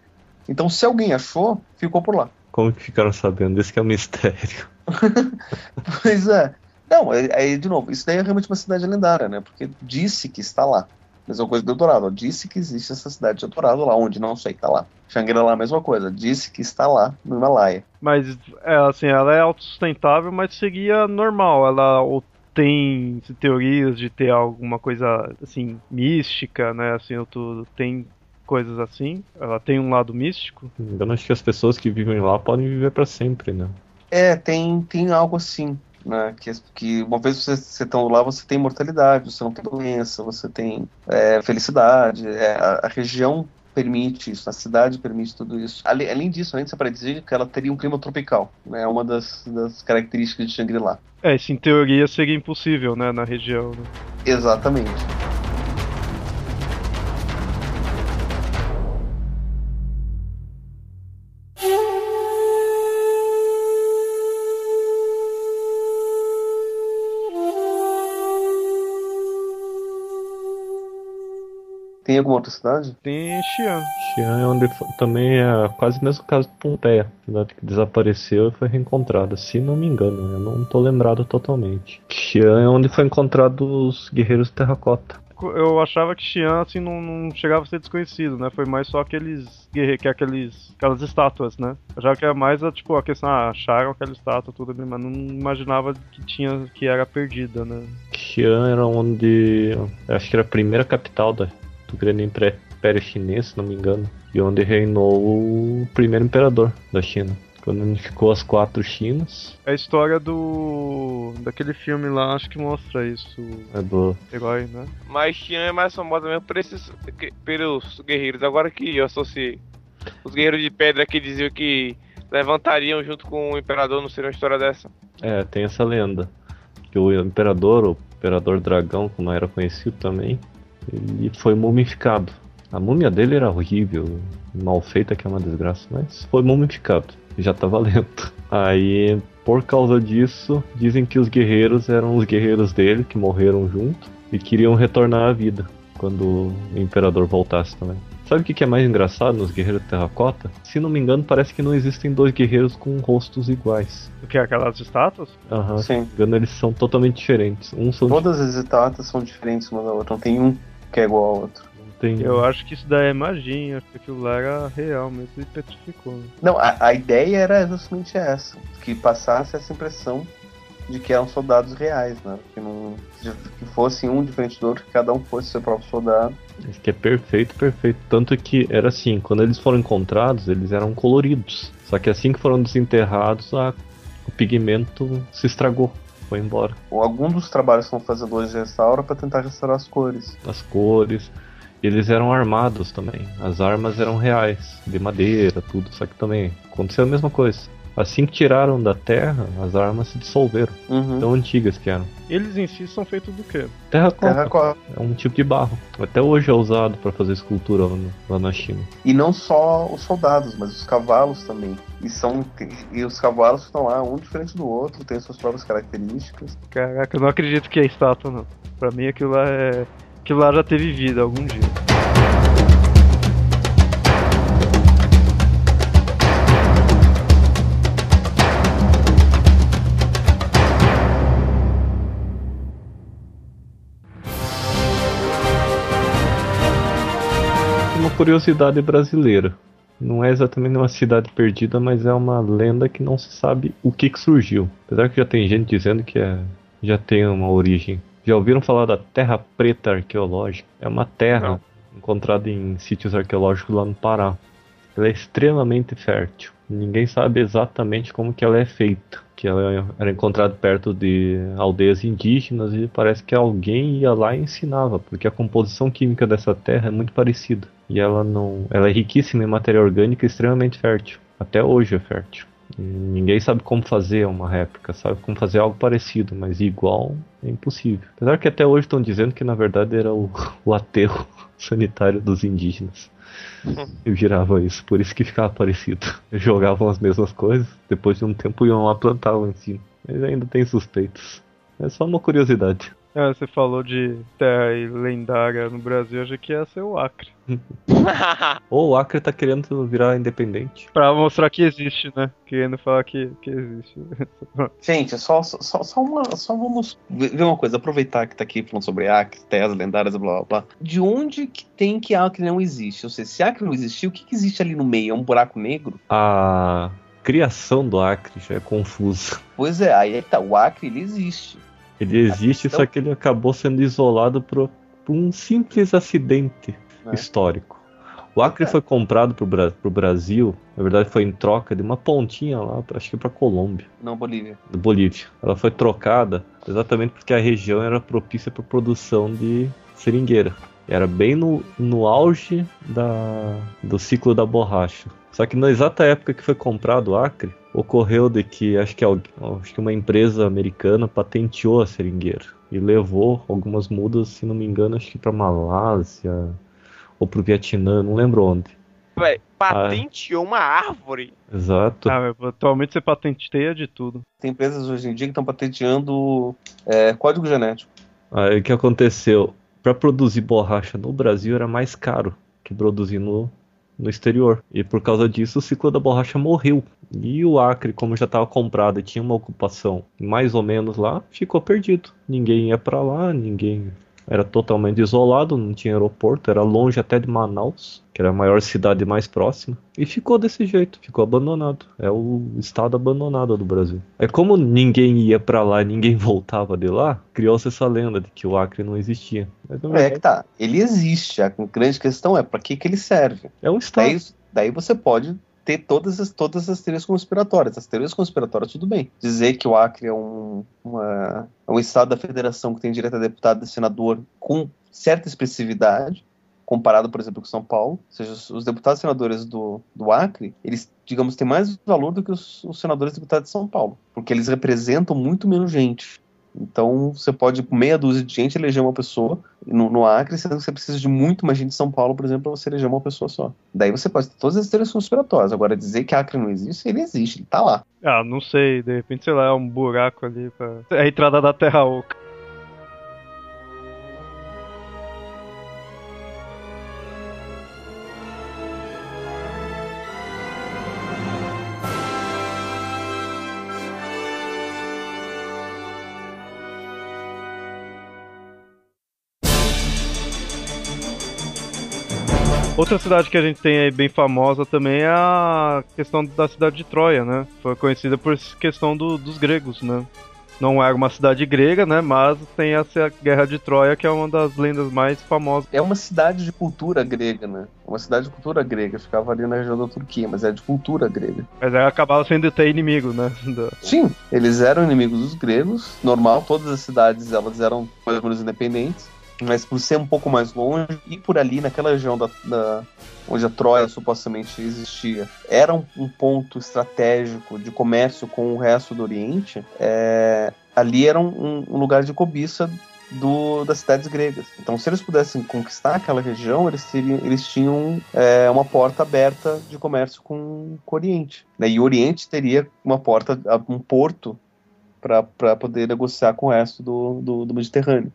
[SPEAKER 4] Então se alguém achou, ficou por lá.
[SPEAKER 3] Como que ficaram sabendo? Esse que é o mistério.
[SPEAKER 4] Pois é. Não, aí, aí, de novo, isso daí é realmente uma cidade lendária, né? Porque disse que está lá. Mesma coisa do Eldorado. ó, Disse que existe essa cidade de Eldorado lá, onde não sei, tá lá. Shangri-La, mesma coisa. Disse que está lá, no Himalaia.
[SPEAKER 1] Mas, é, assim, ela é autossustentável, mas seria normal. Ela ou tem teorias de ter alguma coisa, assim, mística, né? Assim, ou tudo. Tem coisas assim. Ela tem um lado místico.
[SPEAKER 3] Engano, acho que as pessoas que vivem lá podem viver pra sempre, né?
[SPEAKER 4] É, tem, tem algo assim, né? Que, que uma vez você, você estando lá, você tem mortalidade, você não tem doença, você tem é, felicidade. é, a, a região permite isso, a cidade permite tudo isso. Ale- além disso, antes é para dizer que ela teria um clima tropical, né? É uma das, das características de Shangri-La.
[SPEAKER 1] É, isso em teoria seria impossível, né? Na região. né?
[SPEAKER 4] Exatamente. Tem alguma outra cidade?
[SPEAKER 1] Tem Xi'an.
[SPEAKER 3] Xi'an é onde fo- também é quase o mesmo caso de Pompeia, cidade que desapareceu e foi reencontrada, se não me engano, eu não tô lembrado totalmente. Xi'an é onde foi encontrado os guerreiros terracota.
[SPEAKER 1] Eu achava que Xi'an, assim, não, não chegava a ser desconhecido, né? Foi mais só aqueles guerreiros, que é aqueles, aquelas estátuas, né? Eu achava que era mais, a, tipo, a questão, ah, acharam aquela estátua, tudo ali, mas não imaginava que tinha, que era perdida, né?
[SPEAKER 3] Xi'an era onde, acho que era a primeira capital da, do grande Impé- Império Chinês, se não me engano, e onde reinou o primeiro imperador da China. Quando unificou as quatro Chinas,
[SPEAKER 1] É a história do. daquele filme lá, acho que mostra isso,
[SPEAKER 3] é do
[SPEAKER 1] herói, né?
[SPEAKER 2] Mas Xi'an é mais famosa mesmo por esses, pelos guerreiros. Agora que eu associei os guerreiros de pedra que diziam que levantariam junto com o imperador, não seria uma história dessa.
[SPEAKER 3] É, tem essa lenda. Que o imperador, o imperador dragão, como era conhecido também, ele foi mumificado. A múmia dele era horrível, mal feita, que é uma desgraça, mas foi mumificado. Já tá valendo. Aí por causa disso, dizem que os guerreiros eram os guerreiros dele, que morreram junto, e queriam retornar à vida quando o imperador voltasse também. Sabe o que é mais engraçado nos guerreiros de terracota? Se não me engano, parece que não existem dois guerreiros com rostos iguais.
[SPEAKER 1] O que? Aquelas estátuas?
[SPEAKER 3] Aham, se
[SPEAKER 4] Sim.
[SPEAKER 3] não me engano, eles são totalmente diferentes. Um são
[SPEAKER 4] Todas as estátuas são diferentes uma da outra, não tem um que é igual ao outro.
[SPEAKER 3] tem
[SPEAKER 1] Eu acho que isso daí é magia, acho que aquilo lá era real mesmo e petrificou. né?
[SPEAKER 4] Não, a, a ideia era justamente essa, que passasse essa impressão de que eram soldados reais, né? Que, não, que fosse um diferente do outro, que cada um fosse seu próprio soldado.
[SPEAKER 3] Isso que é perfeito, perfeito. Tanto que era assim, quando eles foram encontrados, eles eram coloridos. Só que assim que foram desenterrados, a- o pigmento se estragou, foi embora.
[SPEAKER 4] Ou algum dos trabalhos que vão fazer hoje restaura para tentar restaurar as cores.
[SPEAKER 3] As cores. Eles eram armados também. As armas eram reais, de madeira, tudo. Só que também aconteceu a mesma coisa. Assim que tiraram da terra, as armas se dissolveram.
[SPEAKER 4] Uhum.
[SPEAKER 3] Tão antigas que eram.
[SPEAKER 1] Eles em si são feitos do quê?
[SPEAKER 3] Terracota
[SPEAKER 4] Terracota.
[SPEAKER 3] é um tipo de barro. Até hoje é usado para fazer escultura lá, no- lá na China.
[SPEAKER 4] E não só os soldados, mas os cavalos também. E são e os cavalos estão lá, um diferente do outro, tem suas próprias características.
[SPEAKER 1] Caraca, eu não acredito que é estátua, não. Pra mim aquilo lá é. Aquilo lá já teve vida algum dia.
[SPEAKER 3] Curiosidade brasileira. Não é exatamente uma cidade perdida, mas é uma lenda que não se sabe o que, que surgiu. Apesar que já tem gente dizendo que é- já tem uma origem. Já ouviram falar da Terra Preta Arqueológica? É uma terra
[SPEAKER 2] Não.
[SPEAKER 3] encontrada em sítios arqueológicos lá no Pará. Ela é extremamente fértil. Ninguém sabe exatamente como que ela é feita. Que ela era encontrada perto de aldeias indígenas e parece que alguém ia lá e ensinava, porque a composição química dessa terra é muito parecida. E ela não, ela é riquíssima em matéria orgânica e extremamente fértil. Até hoje é fértil. E ninguém sabe como fazer uma réplica, sabe como fazer algo parecido, mas igual é impossível. Apesar que até hoje estão dizendo que na verdade era o, o aterro sanitário dos indígenas. Eu girava isso, por isso que ficava parecido. Jogavam as mesmas coisas, depois de um tempo iam lá plantavam em cima. Mas ainda tem suspeitos. É só uma curiosidade.
[SPEAKER 1] Ah, você falou de terra e lendária no Brasil, eu achei que ia ser o Acre.
[SPEAKER 3] Ou o Acre tá querendo virar independente.
[SPEAKER 1] Pra mostrar que existe, né? Querendo falar que, que existe.
[SPEAKER 4] Gente, só, só, só, uma, só vamos ver uma coisa, aproveitar que tá aqui falando sobre Acre, terras lendárias, blá blá blá. De onde que tem que Acre não existe? Ou seja, se Acre não existiu, o que, que existe ali no meio? É um buraco negro?
[SPEAKER 3] A criação do Acre já é confusa.
[SPEAKER 4] Pois é, aí é que tá, o Acre ele existe.
[SPEAKER 3] Ele existe,
[SPEAKER 4] questão-
[SPEAKER 3] só que ele acabou sendo isolado por, por um simples acidente
[SPEAKER 4] É.
[SPEAKER 3] histórico. O Acre
[SPEAKER 4] É.
[SPEAKER 3] foi comprado Bra pro Brasil, na verdade foi em troca de uma pontinha lá, acho que pra Colômbia.
[SPEAKER 4] Não, Bolívia.
[SPEAKER 3] Bolívia. Ela foi trocada exatamente porque a região era propícia para produção de seringueira. Era bem no, no auge da, do ciclo da borracha. Só que na exata época que foi comprado o Acre, ocorreu de que acho que, alguém- acho que uma empresa americana patenteou a seringueira e levou algumas mudas, se não me engano, acho que para Malásia ou para o Vietnã, não lembro onde.
[SPEAKER 2] Véi, patenteou uma árvore.
[SPEAKER 3] Exato.
[SPEAKER 1] Ah, atualmente você patenteia de tudo.
[SPEAKER 4] Tem empresas hoje em dia que estão patenteando é, código genético.
[SPEAKER 3] Aí o que aconteceu? Para produzir borracha no Brasil era mais caro que produzir no, no exterior. E por causa disso o ciclo da borracha morreu. E o Acre, como já estava comprado e tinha uma ocupação mais ou menos lá, ficou perdido. Ninguém ia para lá, ninguém era totalmente isolado, não tinha aeroporto, era longe até de Manaus, que era a maior cidade mais próxima, e ficou desse jeito, ficou abandonado. É o estado abandonado do Brasil. É como ninguém ia pra lá ninguém voltava de lá, criou-se essa lenda de que o Acre não existia. Mas na
[SPEAKER 4] É
[SPEAKER 3] verdade
[SPEAKER 4] que tá, ele existe. A grande questão é para que, que ele serve.
[SPEAKER 3] é um estado.
[SPEAKER 4] Daí, daí você pode ter todas as, todas as teorias conspiratórias. As teorias conspiratórias, tudo bem. Dizer que o Acre é um, uma- é um estado da federação que tem direito a deputado e senador com certa expressividade, comparado, por exemplo, com São Paulo. Ou seja, os, os deputados e senadores do, do Acre, eles, digamos, têm mais valor do que os, os senadores e deputados de São Paulo, porque eles representam muito menos gente. Então você pode, com meia dúzia de gente, eleger uma pessoa no, no Acre, sendo que você precisa de muito mais gente em São Paulo, por exemplo, para você eleger uma pessoa só. Daí você pode ter todas as teorias conspiratórias. Agora, dizer que Acre não existe, ele existe, ele tá lá.
[SPEAKER 1] Ah, não sei, de repente, sei lá, é um buraco ali pra. É a entrada da Terra Oca. Outra cidade que a gente tem aí bem famosa também é a questão da cidade de Troia, né? Foi conhecida por questão do, dos gregos, né? Não era uma cidade grega, né? Mas tem essa Guerra de Troia, que é uma das lendas mais famosas.
[SPEAKER 4] É uma cidade de cultura grega, né? Uma cidade de cultura grega. Ficava ali na região da Turquia, mas é de cultura grega.
[SPEAKER 1] Mas ela acabava sendo até inimigo, né?
[SPEAKER 4] Sim, eles eram inimigos dos gregos. Normal, todas as cidades elas eram mais ou menos independentes mas por ser um pouco mais longe e por ali naquela região da, da onde a Troia supostamente existia era um, um, ponto estratégico de comércio com o resto do Oriente é, ali era um, um, lugar de cobiça do, das cidades gregas então se eles pudessem conquistar aquela região eles, teriam, eles tinham é, uma porta aberta de comércio com, com o Oriente né? e o Oriente teria uma porta um porto para poder negociar com o resto do, do, do Mediterrâneo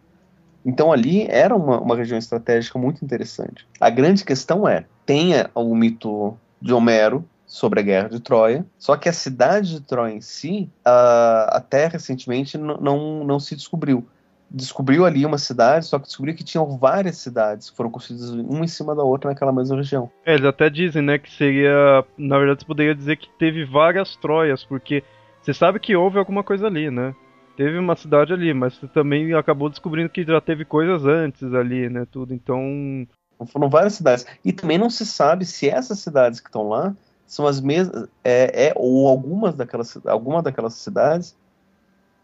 [SPEAKER 4] então ali era uma, uma região estratégica muito interessante. A grande questão é, tem o mito de Homero sobre a guerra de Troia, só que a cidade de Troia em si, uh, até recentemente, não, não se descobriu. Descobriu ali uma cidade, só que descobriu que tinham várias cidades que foram construídas uma em cima da outra naquela mesma região.
[SPEAKER 1] É, eles até dizem, né, que seria, na verdade, você poderia dizer que teve várias Troias, porque você sabe que houve alguma coisa ali, né? Teve uma cidade ali, mas você também acabou descobrindo que já teve coisas antes ali, né? Tudo. Então.
[SPEAKER 4] Foram várias cidades. E também não se sabe se essas cidades que estão lá são as mesmas. É, é, ou algumas daquelas, alguma daquelas cidades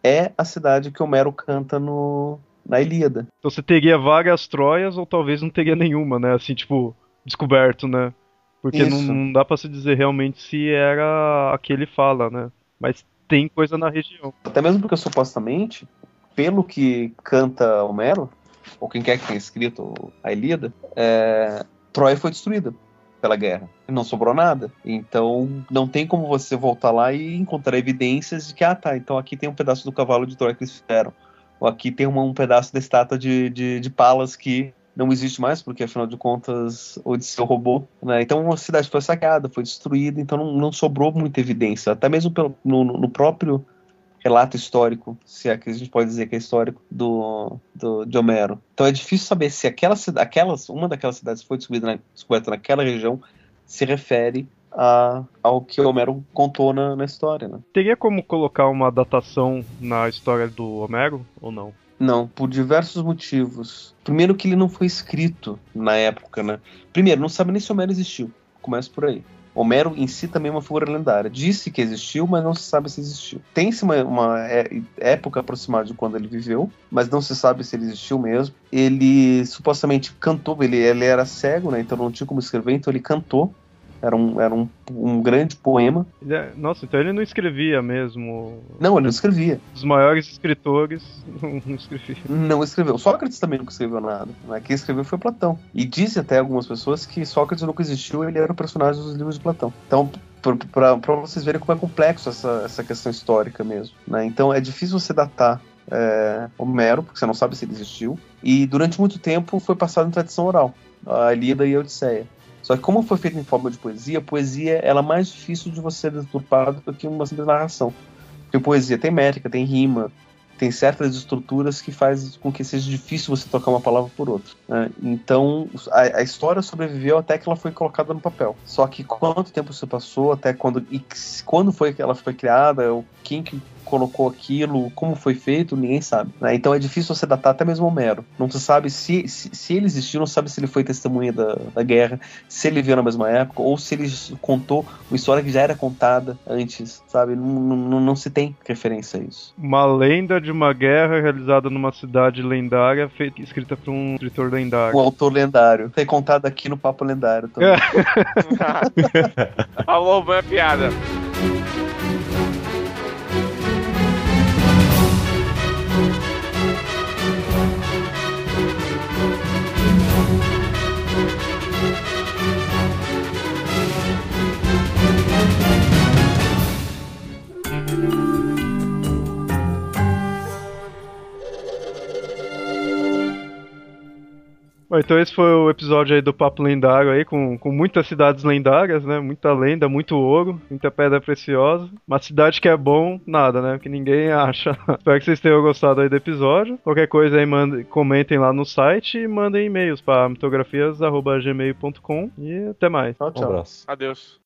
[SPEAKER 4] é a cidade que Homero canta no, na Ilíada.
[SPEAKER 1] Então você teria várias Troias ou talvez não teria nenhuma, né? Assim, tipo, descoberto, né? Porque não, não, dá para se dizer realmente se era a que ele fala, né? Mas tem coisa na região.
[SPEAKER 4] Até mesmo porque supostamente, pelo que canta Homero, ou quem quer que tenha escrito a Ilíada, é, Troia foi destruída pela guerra. Não sobrou nada. Então não tem como você voltar lá e encontrar evidências de que, ah tá, então aqui tem um pedaço do cavalo de Troia que eles fizeram. Ou aqui tem uma, um pedaço da estátua de, de, de Palas que não existe mais, porque afinal de contas Odisseu roubou. Né? Então a cidade foi saqueada, foi destruída, então não, não sobrou muita evidência. Até mesmo pelo, no, no, próprio relato histórico, se é que a gente pode dizer que é histórico, do, do, de Homero. Então é difícil saber se aquela, aquelas, uma daquelas cidades foi descoberta, na, descoberta naquela região se refere a, ao que Homero contou na, na história. Né?
[SPEAKER 1] Teria como colocar uma datação na história do Homero ou não?
[SPEAKER 4] Não, por diversos motivos. Primeiro que ele não foi escrito na época, né? Primeiro, não sabe nem se Homero existiu. Começa por aí. Homero em si também é uma figura lendária. Disse que existiu, mas não se sabe se existiu. Tem-se uma, uma é, época aproximada de quando ele viveu, mas não se sabe se ele existiu mesmo. Ele supostamente cantou, ele, ele era cego, né? Então não tinha como escrever, então ele cantou era um, era um, um grande poema.
[SPEAKER 1] É, nossa, então ele não escrevia mesmo.
[SPEAKER 4] Não, ele não escrevia.
[SPEAKER 1] Os maiores escritores não escrevia.
[SPEAKER 4] Não escreveu. Sócrates também nunca escreveu nada. Né? Quem escreveu foi Platão. E dizem até algumas pessoas que Sócrates nunca existiu, ele era o personagem dos livros de Platão. Então, para vocês verem como é complexo essa, essa questão histórica mesmo. Né? Então, é difícil você datar é, Homero, porque você não sabe se ele existiu. E durante muito tempo foi passado em tradição oral. A Ilíada e a Odisseia. Só que como foi feito em forma de poesia, a poesia ela é mais difícil de você deturpar do que uma simples narração. Porque poesia tem métrica, tem rima, tem certas estruturas que faz com que seja difícil você trocar uma palavra por outra. Né? Então, a, a, história sobreviveu até que ela foi colocada no papel. Só que quanto tempo se passou, até quando e quando foi que ela foi criada, quem que colocou aquilo, como foi feito, ninguém sabe. Né? Então é difícil você datar até mesmo Homero. Não se sabe se, se, se, ele existiu, não sabe se ele foi testemunha da, da guerra, se ele viveu na mesma época, ou se ele contou uma história que já era contada antes, sabe? Não, não, não se tem referência a isso.
[SPEAKER 1] Uma lenda de uma guerra realizada numa cidade lendária, feita, escrita por um escritor lendário.
[SPEAKER 4] Um autor lendário. Foi contado aqui no Papo Lendário também.
[SPEAKER 2] Falou, boa piada.
[SPEAKER 1] Bom, então esse foi o episódio aí do Papo Lendário aí, com, com muitas cidades lendárias, né? Muita lenda, muito ouro, muita pedra preciosa. Uma cidade que é bom, nada, né? Que ninguém acha. Espero que vocês tenham gostado aí do episódio. Qualquer coisa aí, mande comentem lá no site e mandem e-mails para mitografias.gmail.com e até mais.
[SPEAKER 4] Tchau, tchau.
[SPEAKER 3] Um abraço.
[SPEAKER 2] Adeus.